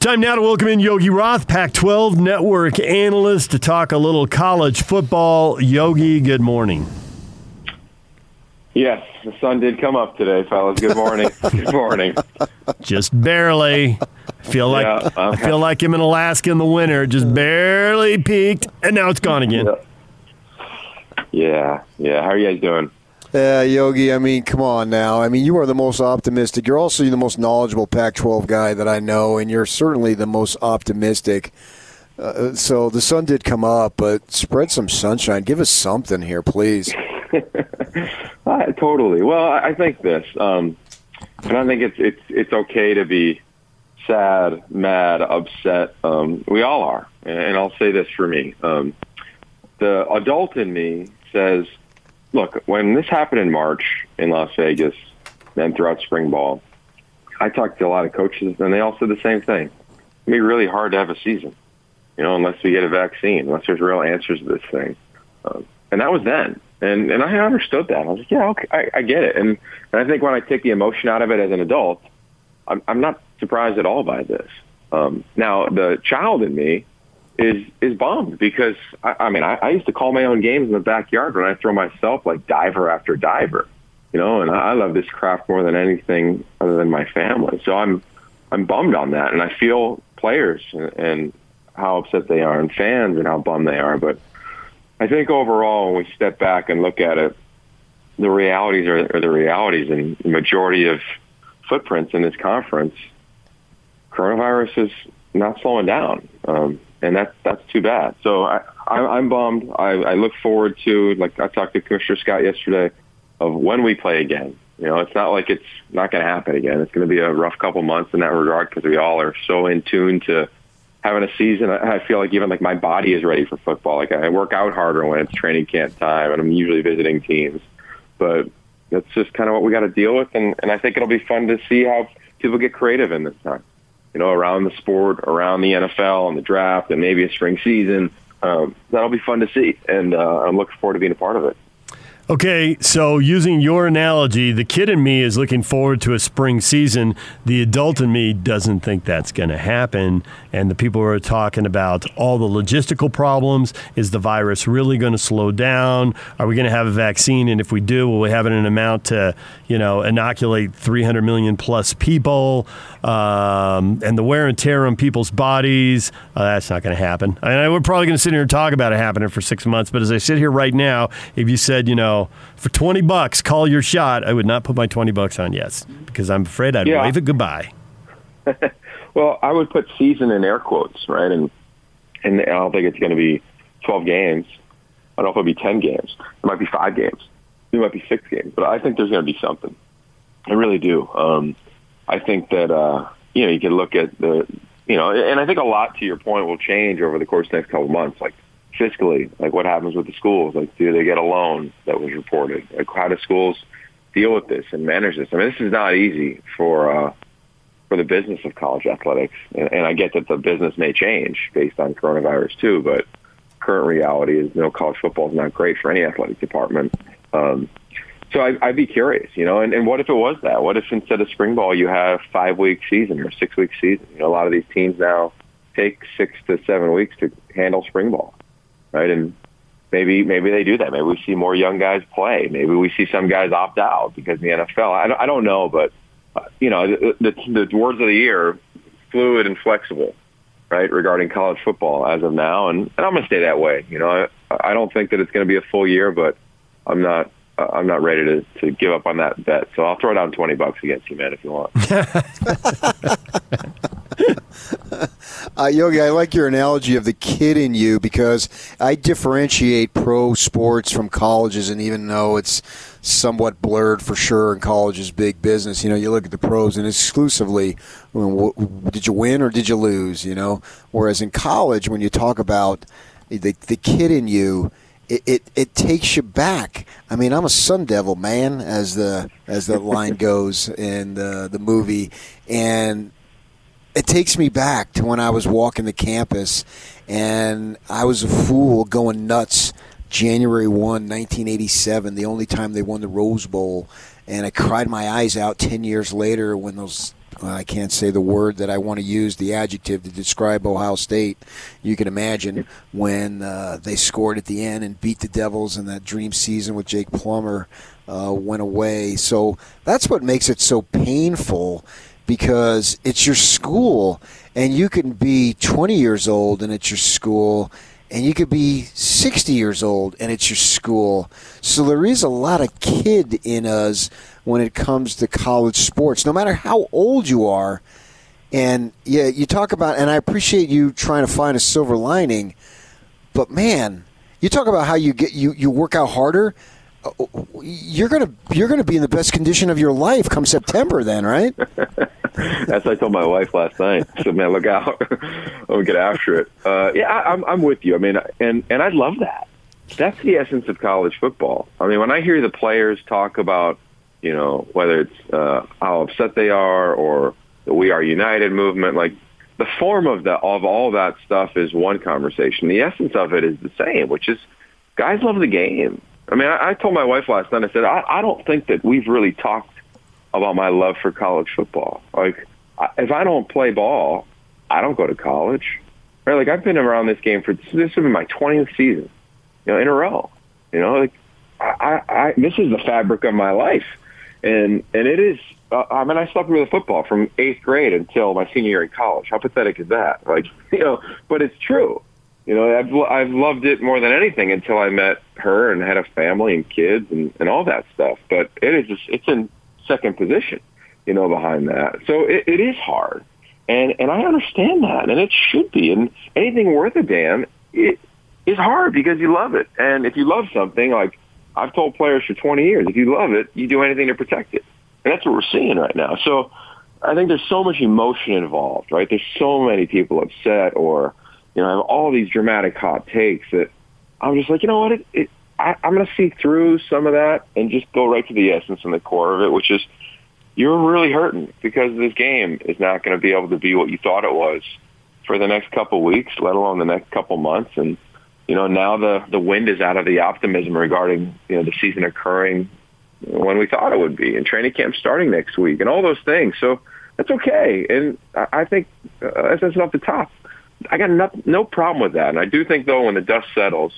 Time now to welcome in Yogi Roth, Pac 12 network analyst, to talk a little college football. Yogi, good morning. Yes, the sun did come up today, fellas. Good morning. good morning. Just barely. I feel like yeah, uh-huh. I feel like I'm in Alaska in the winter. Just barely peaked, and now it's gone again. Yeah, yeah. How are you guys doing? Yeah, Yogi, I mean, come on now. I mean, you are the most optimistic. You're also the most knowledgeable Pac 12 guy that I know, and you're certainly the most optimistic. Uh, so the sun did come up, but spread some sunshine. Give us something here, please. uh, totally. Well, I think this, um, and I think it's it's it's okay to be sad, mad, upset. Um, we all are, and I'll say this for me: um, the adult in me says look, when this happened in March in Las Vegas and throughout spring ball, I talked to a lot of coaches, and they all said the same thing. It'd be really hard to have a season, you know, unless we get a vaccine, unless there's real answers to this thing. Um, and that was then. And and I understood that. I was like, yeah, okay, I, I get it. And and I think when I take the emotion out of it as an adult, I'm I'm not surprised at all by this. Um, now the child in me is is bummed because I, I mean I, I used to call my own games in the backyard when I throw myself like diver after diver, you know, and I, I love this craft more than anything other than my family. So I'm I'm bummed on that, and I feel players and, and how upset they are, and fans and how bummed they are. But I think overall, when we step back and look at it, the realities are, are the realities, and the majority of footprints in this conference, coronavirus is not slowing down. Um, and that's that's too bad. So I, I am bummed. I, I look forward to like I talked to Commissioner Scott yesterday of when we play again. You know, it's not like it's not going to happen again. It's going to be a rough couple months in that regard because we all are so in tune to having a season. I feel like even like my body is ready for football. Like I work out harder when it's training camp time, and I'm usually visiting teams. But that's just kind of what we got to deal with, and, and I think it'll be fun to see how people get creative in this time you know, around the sport, around the NFL and the draft, and maybe a spring season. Um, that'll be fun to see, and uh, I'm looking forward to being a part of it. Okay, so using your analogy, the kid in me is looking forward to a spring season. The adult in me doesn't think that's going to happen. And the people who are talking about all the logistical problems is the virus really going to slow down? Are we going to have a vaccine? And if we do, will we have it in an amount to, you know, inoculate 300 million plus people? Um, and the wear and tear on people's bodies, uh, that's not going to happen. I mean, we're probably going to sit here and talk about it happening for six months. But as I sit here right now, if you said, you know, for 20 bucks, call your shot. I would not put my 20 bucks on yes because I'm afraid I'd yeah. wave it goodbye. well, I would put season in air quotes, right? And and I don't think it's going to be 12 games. I don't know if it'll be 10 games. It might be five games. It might be six games. But I think there's going to be something. I really do. Um, I think that uh, you know you can look at the you know, and I think a lot to your point will change over the course of the next couple of months. Like fiscally, like what happens with the schools? Like, do they get a loan that was reported? Like, how do schools deal with this and manage this? I mean, this is not easy for uh, for the business of college athletics, and, and I get that the business may change based on coronavirus too. But current reality is, you know, college football is not great for any athletic department. Um, so I, I'd be curious, you know, and, and what if it was that? What if instead of spring ball you have five week season or six week season? You know, a lot of these teams now take six to seven weeks to handle spring ball right? And maybe maybe they do that. Maybe we see more young guys play. Maybe we see some guys opt out because the NFL. I don't, I don't know, but uh, you know, the, the, the words of the year, fluid and flexible, right? Regarding college football as of now, and, and I'm going to stay that way. You know, I, I don't think that it's going to be a full year, but I'm not uh, I'm not ready to, to give up on that bet. So I'll throw down 20 bucks against you, man, if you want. uh, Yogi, I like your analogy of the kid in you because I differentiate pro sports from colleges, and even though it's somewhat blurred for sure, and college is big business. You know, you look at the pros and exclusively, did you win or did you lose? You know, whereas in college, when you talk about the the kid in you it, it, it takes you back. I mean, I'm a Sun Devil man, as the as the line goes in the the movie, and it takes me back to when I was walking the campus, and I was a fool going nuts. January 1, 1987, the only time they won the Rose Bowl, and I cried my eyes out 10 years later when those I can't say the word that I want to use, the adjective to describe Ohio State. You can imagine when uh, they scored at the end and beat the Devils in that dream season with Jake Plummer uh, went away. So that's what makes it so painful because it's your school and you can be 20 years old and it's your school and you could be 60 years old and it's your school. So there is a lot of kid in us when it comes to college sports, no matter how old you are. And yeah, you talk about, and I appreciate you trying to find a silver lining, but man, you talk about how you get you you work out harder. Uh, you're gonna you're gonna be in the best condition of your life come September, then, right? As I told my wife last night. Said, "Man, look out! I'm gonna get after it." Uh, yeah, I, I'm I'm with you. I mean, and and I love that. That's the essence of college football. I mean, when I hear the players talk about, you know, whether it's uh, how upset they are or the "We Are United" movement, like the form of the of all that stuff is one conversation. The essence of it is the same, which is guys love the game. I mean, I, I told my wife last night. I said, I, I don't think that we've really talked about my love for college football. Like, if I don't play ball, I don't go to college. Right? Like, I've been around this game for this will be my 20th season, you know, in a row. You know, like, I, I I this is the fabric of my life, and and it is. Uh, I mean, I slept with a football from eighth grade until my senior year in college. How pathetic is that? Like, you know, but it's true. You know, I've I've loved it more than anything until I met her and had a family and kids and and all that stuff. But it is just it's in second position, you know, behind that. So it, it is hard, and and I understand that, and it should be. And anything worth a damn, it is hard because you love it. And if you love something, like I've told players for 20 years, if you love it, you do anything to protect it, and that's what we're seeing right now. So I think there's so much emotion involved, right? There's so many people upset or you know have all these dramatic hot takes that I'm just like, you know what, it, it I, I'm going to see through some of that and just go right to the essence and the core of it, which is you're really hurting because this game is not going to be able to be what you thought it was for the next couple weeks, let alone the next couple months. And you know, now the the wind is out of the optimism regarding you know the season occurring when we thought it would be, and training camp starting next week, and all those things. So that's okay, and I think uh, that's off the top. I got no, no problem with that, and I do think though when the dust settles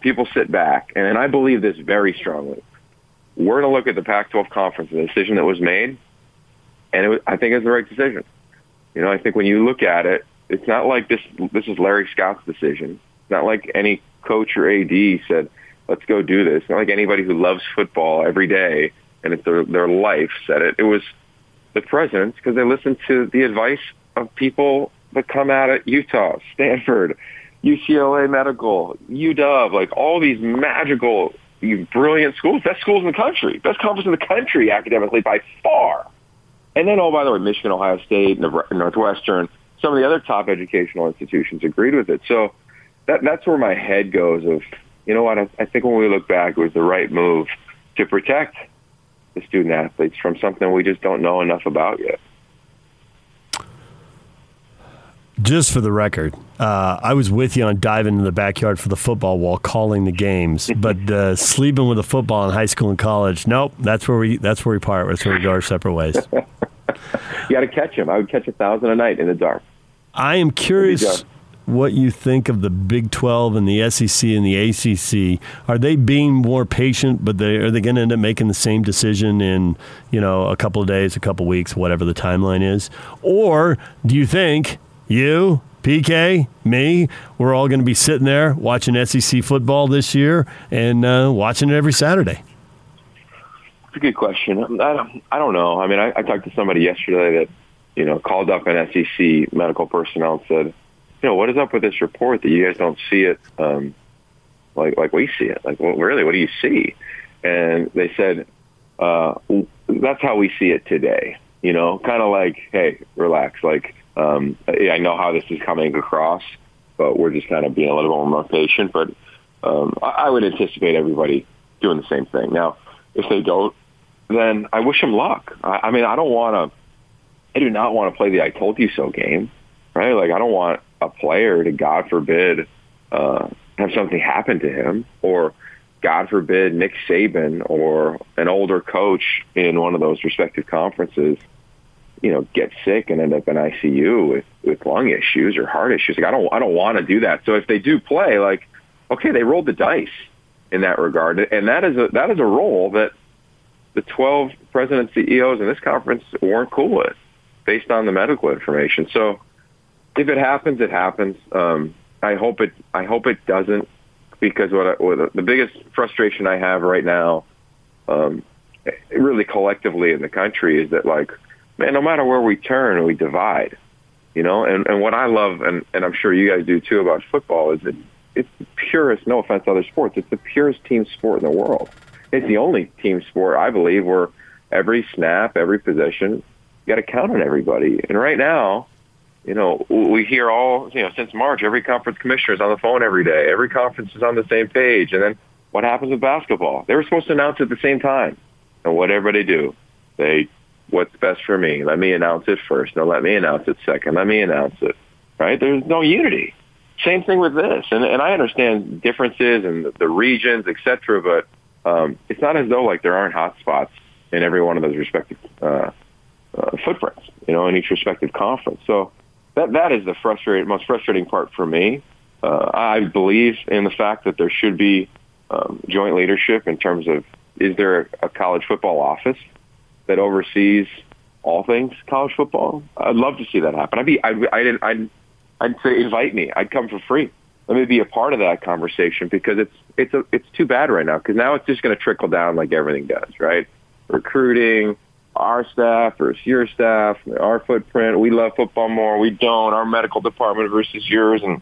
people sit back, and I believe this very strongly. We're going to look at the Pac-12 conference the decision that was made, and it was, I think it's the right decision. You know, I think when you look at it, it's not like this. This is Larry Scott's decision. It's not like any coach or AD said, "Let's go do this." It's not like anybody who loves football every day and it's their their life said it. It was the presidents because they listened to the advice of people that come out of Utah, Stanford, UCLA Medical, UW, like all these magical, brilliant schools, best schools in the country, best conference in the country academically by far. And then, oh, by the way, Michigan, Ohio State, and Northwestern, some of the other top educational institutions agreed with it. So that that's where my head goes of, you know what, I, I think when we look back, it was the right move to protect the student athletes from something we just don't know enough about yet. Just for the record, uh, I was with you on diving in the backyard for the football while calling the games, but uh, sleeping with a football in high school and college, nope. That's where we that's where we part. That's where we go our separate ways. you got to catch him. I would catch a thousand a night in the dark. I am curious what you think of the Big 12 and the SEC and the ACC. Are they being more patient, but they, are they going to end up making the same decision in you know a couple of days, a couple of weeks, whatever the timeline is? Or do you think you, PK, me, we're all going to be sitting there watching SEC football this year and uh, watching it every Saturday. It's a good question. I don't, I don't know. I mean, I, I talked to somebody yesterday that, you know, called up an SEC medical personnel and said, you know, what is up with this report that you guys don't see it um, like like we see it? Like, well, really, what do you see? And they said, uh, that's how we see it today. You know, kind of like, hey, relax. Like, um, I know how this is coming across, but we're just kind of being a little bit more patient. But um, I would anticipate everybody doing the same thing. Now, if they don't, then I wish them luck. I, I mean, I don't want to. I do not want to play the "I told you so" game, right? Like, I don't want a player to, God forbid, uh, have something happen to him, or God forbid, Nick Saban or an older coach in one of those respective conferences you know, get sick and end up in ICU with with lung issues or heart issues. Like I don't I don't want to do that. So if they do play, like okay, they rolled the dice in that regard, and that is a that is a role that the 12 president CEOs in this conference weren't cool with, based on the medical information. So if it happens, it happens. Um, I hope it I hope it doesn't, because what, I, what the biggest frustration I have right now, um, really collectively in the country, is that like, man, no matter where we turn, we divide. You know, and, and what I love, and, and I'm sure you guys do too about football, is that it's the purest, no offense to other sports, it's the purest team sport in the world. It's the only team sport, I believe, where every snap, every possession, you got to count on everybody. And right now, you know, we hear all, you know, since March, every conference commissioner is on the phone every day. Every conference is on the same page. And then what happens with basketball? They were supposed to announce at the same time. And what everybody do? They, what's best for me? Let me announce it first. No, let me announce it second. Let me announce it. Right? There's no unity. Same thing with this. And, and I understand differences and the, regions, et cetera, but um, it's not as though like there aren't hot spots in every one of those respective uh, uh, footprints, you know, in each respective conference. So that that is the frustrating, most frustrating part for me. Uh, I believe in the fact that there should be um, joint leadership in terms of is there a college football office that oversees all things college football? I'd love to see that happen. I'd be, I'd, I'd, I'd, I'd say invite me. I'd come for free let me be a part of that conversation because it's it's a, it's too bad right now because now it's just going to trickle down like everything does, right? Recruiting, our staff versus your staff, our footprint. We love football more. We don't. Our medical department versus yours, and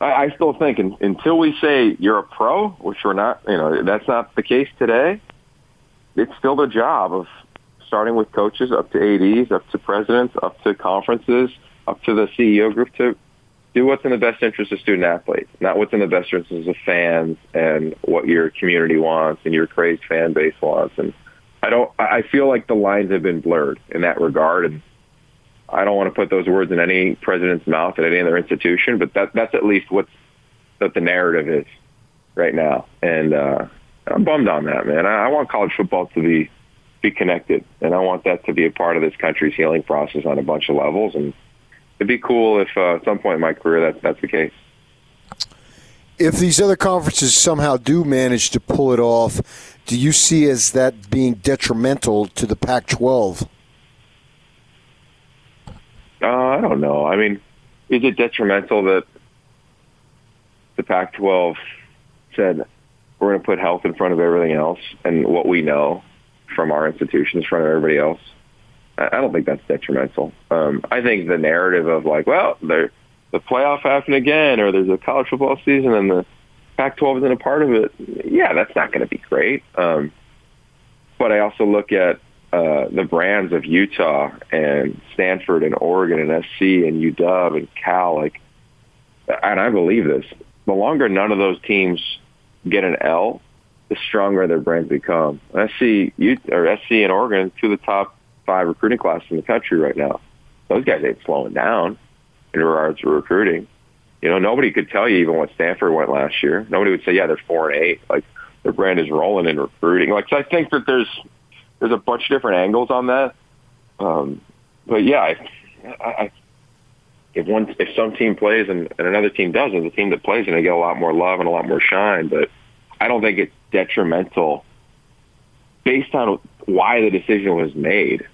I, I still think in, until we say you're a pro, which we're not, you know, that's not the case today. It's still the job of starting with coaches up to ads, up to presidents, up to conferences, up to the CEO group to do what's in the best interest of student athletes, not what's in the best interest of fans and what your community wants and your crazed fan base wants. And I don't, I feel like the lines have been blurred in that regard. And I don't want to put those words in any president's mouth at any other institution, but that, that's at least what the narrative is right now. And, uh, I'm bummed on that, man. I, I want college football to be, be connected and I want that to be a part of this country's healing process on a bunch of levels. And, it'd be cool if uh, at some point in my career that that's the case. If these other conferences somehow do manage to pull it off, do you see as that being detrimental to the Pac-12? Uh, I don't know. I mean, is it detrimental that the Pac-12 said we're going to put health in front of everything else and what we know from our institutions in front of everybody else? I don't think that's detrimental. Um, I think the narrative of like, well, the the playoff happened again, or there's a college football season and the Pac-12 isn't a part of it. Yeah, that's not going to be great. Um, but I also look at uh, the brands of Utah and Stanford and Oregon and SC and UW and Cal, like, and I believe this. The longer none of those teams get an L, the stronger their brands become. SC, you or SC and Oregon, two of the top five recruiting classes in the country right now. Those guys ain't slowing down in regards to recruiting. You know, nobody could tell you even what Stanford went last year. Nobody would say, yeah, they're four and eight. Like their brand is rolling in recruiting. Like so I think that there's there's a bunch of different angles on that. Um, but yeah, I, I, if one if some team plays and, and another team doesn't, the team that plays going to get a lot more love and a lot more shine. But I don't think it's detrimental based on why the decision was made.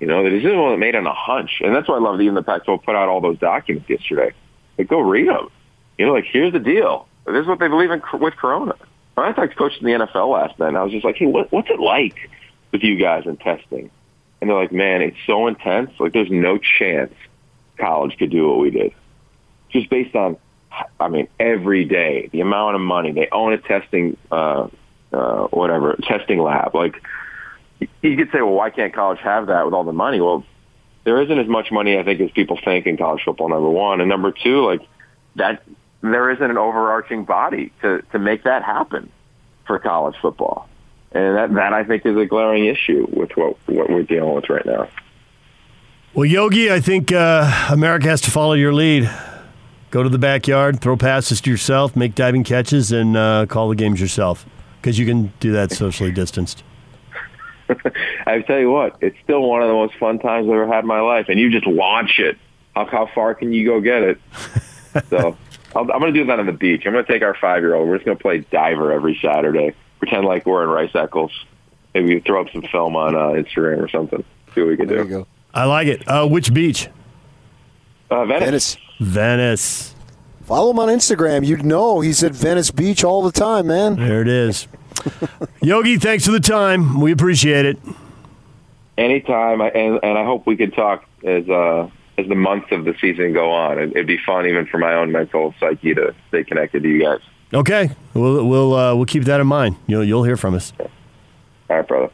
You know, the decision wasn't made on a hunch, and that's why I love even the Pac-12 put out all those documents yesterday. Like, go read them. You know, like here's the deal. This is what they believe in with Corona. I talked to coach in the NFL last night, and I was just like, hey, what, what's it like with you guys in testing? And they're like, man, it's so intense. Like, there's no chance college could do what we did. Just based on, I mean, every day, the amount of money they own a testing, uh, uh, whatever testing lab. Like, you could say, well, why can't college have that with all the money? Well, there isn't as much money, I think, as people think in college football. Number one, and number two, like that, there isn't an overarching body to to make that happen for college football, and that that I think is a glaring issue with what what we're dealing with right now. Well, Yogi, I think uh, America has to follow your lead. Go to the backyard, throw passes to yourself, make diving catches, and uh, call the games yourself because you can do that socially distanced. I tell you what, it's still one of the most fun times I've ever had in my life. And you just launch it. How, how far can you go get it? so i am going to do that on the beach. I'm going to take our five year old. We're just going to play diver every Saturday. Pretend like we're in Rice Eccles. Maybe throw up some film on uh, Instagram or something. See what we can there do. You go. I like it. Uh, which beach? Uh, Venice. Venice. Venice. Follow him on Instagram. You'd know he's at Venice Beach all the time, man. There it is. Yogi, thanks for the time. We appreciate it. Anytime, and and I hope we can talk as uh, as the months of the season go on. It, it'd be fun even for my own mental psyche to stay connected to you guys. Okay, we'll we'll uh, we'll keep that in mind. You'll you'll hear from us. All right, brother.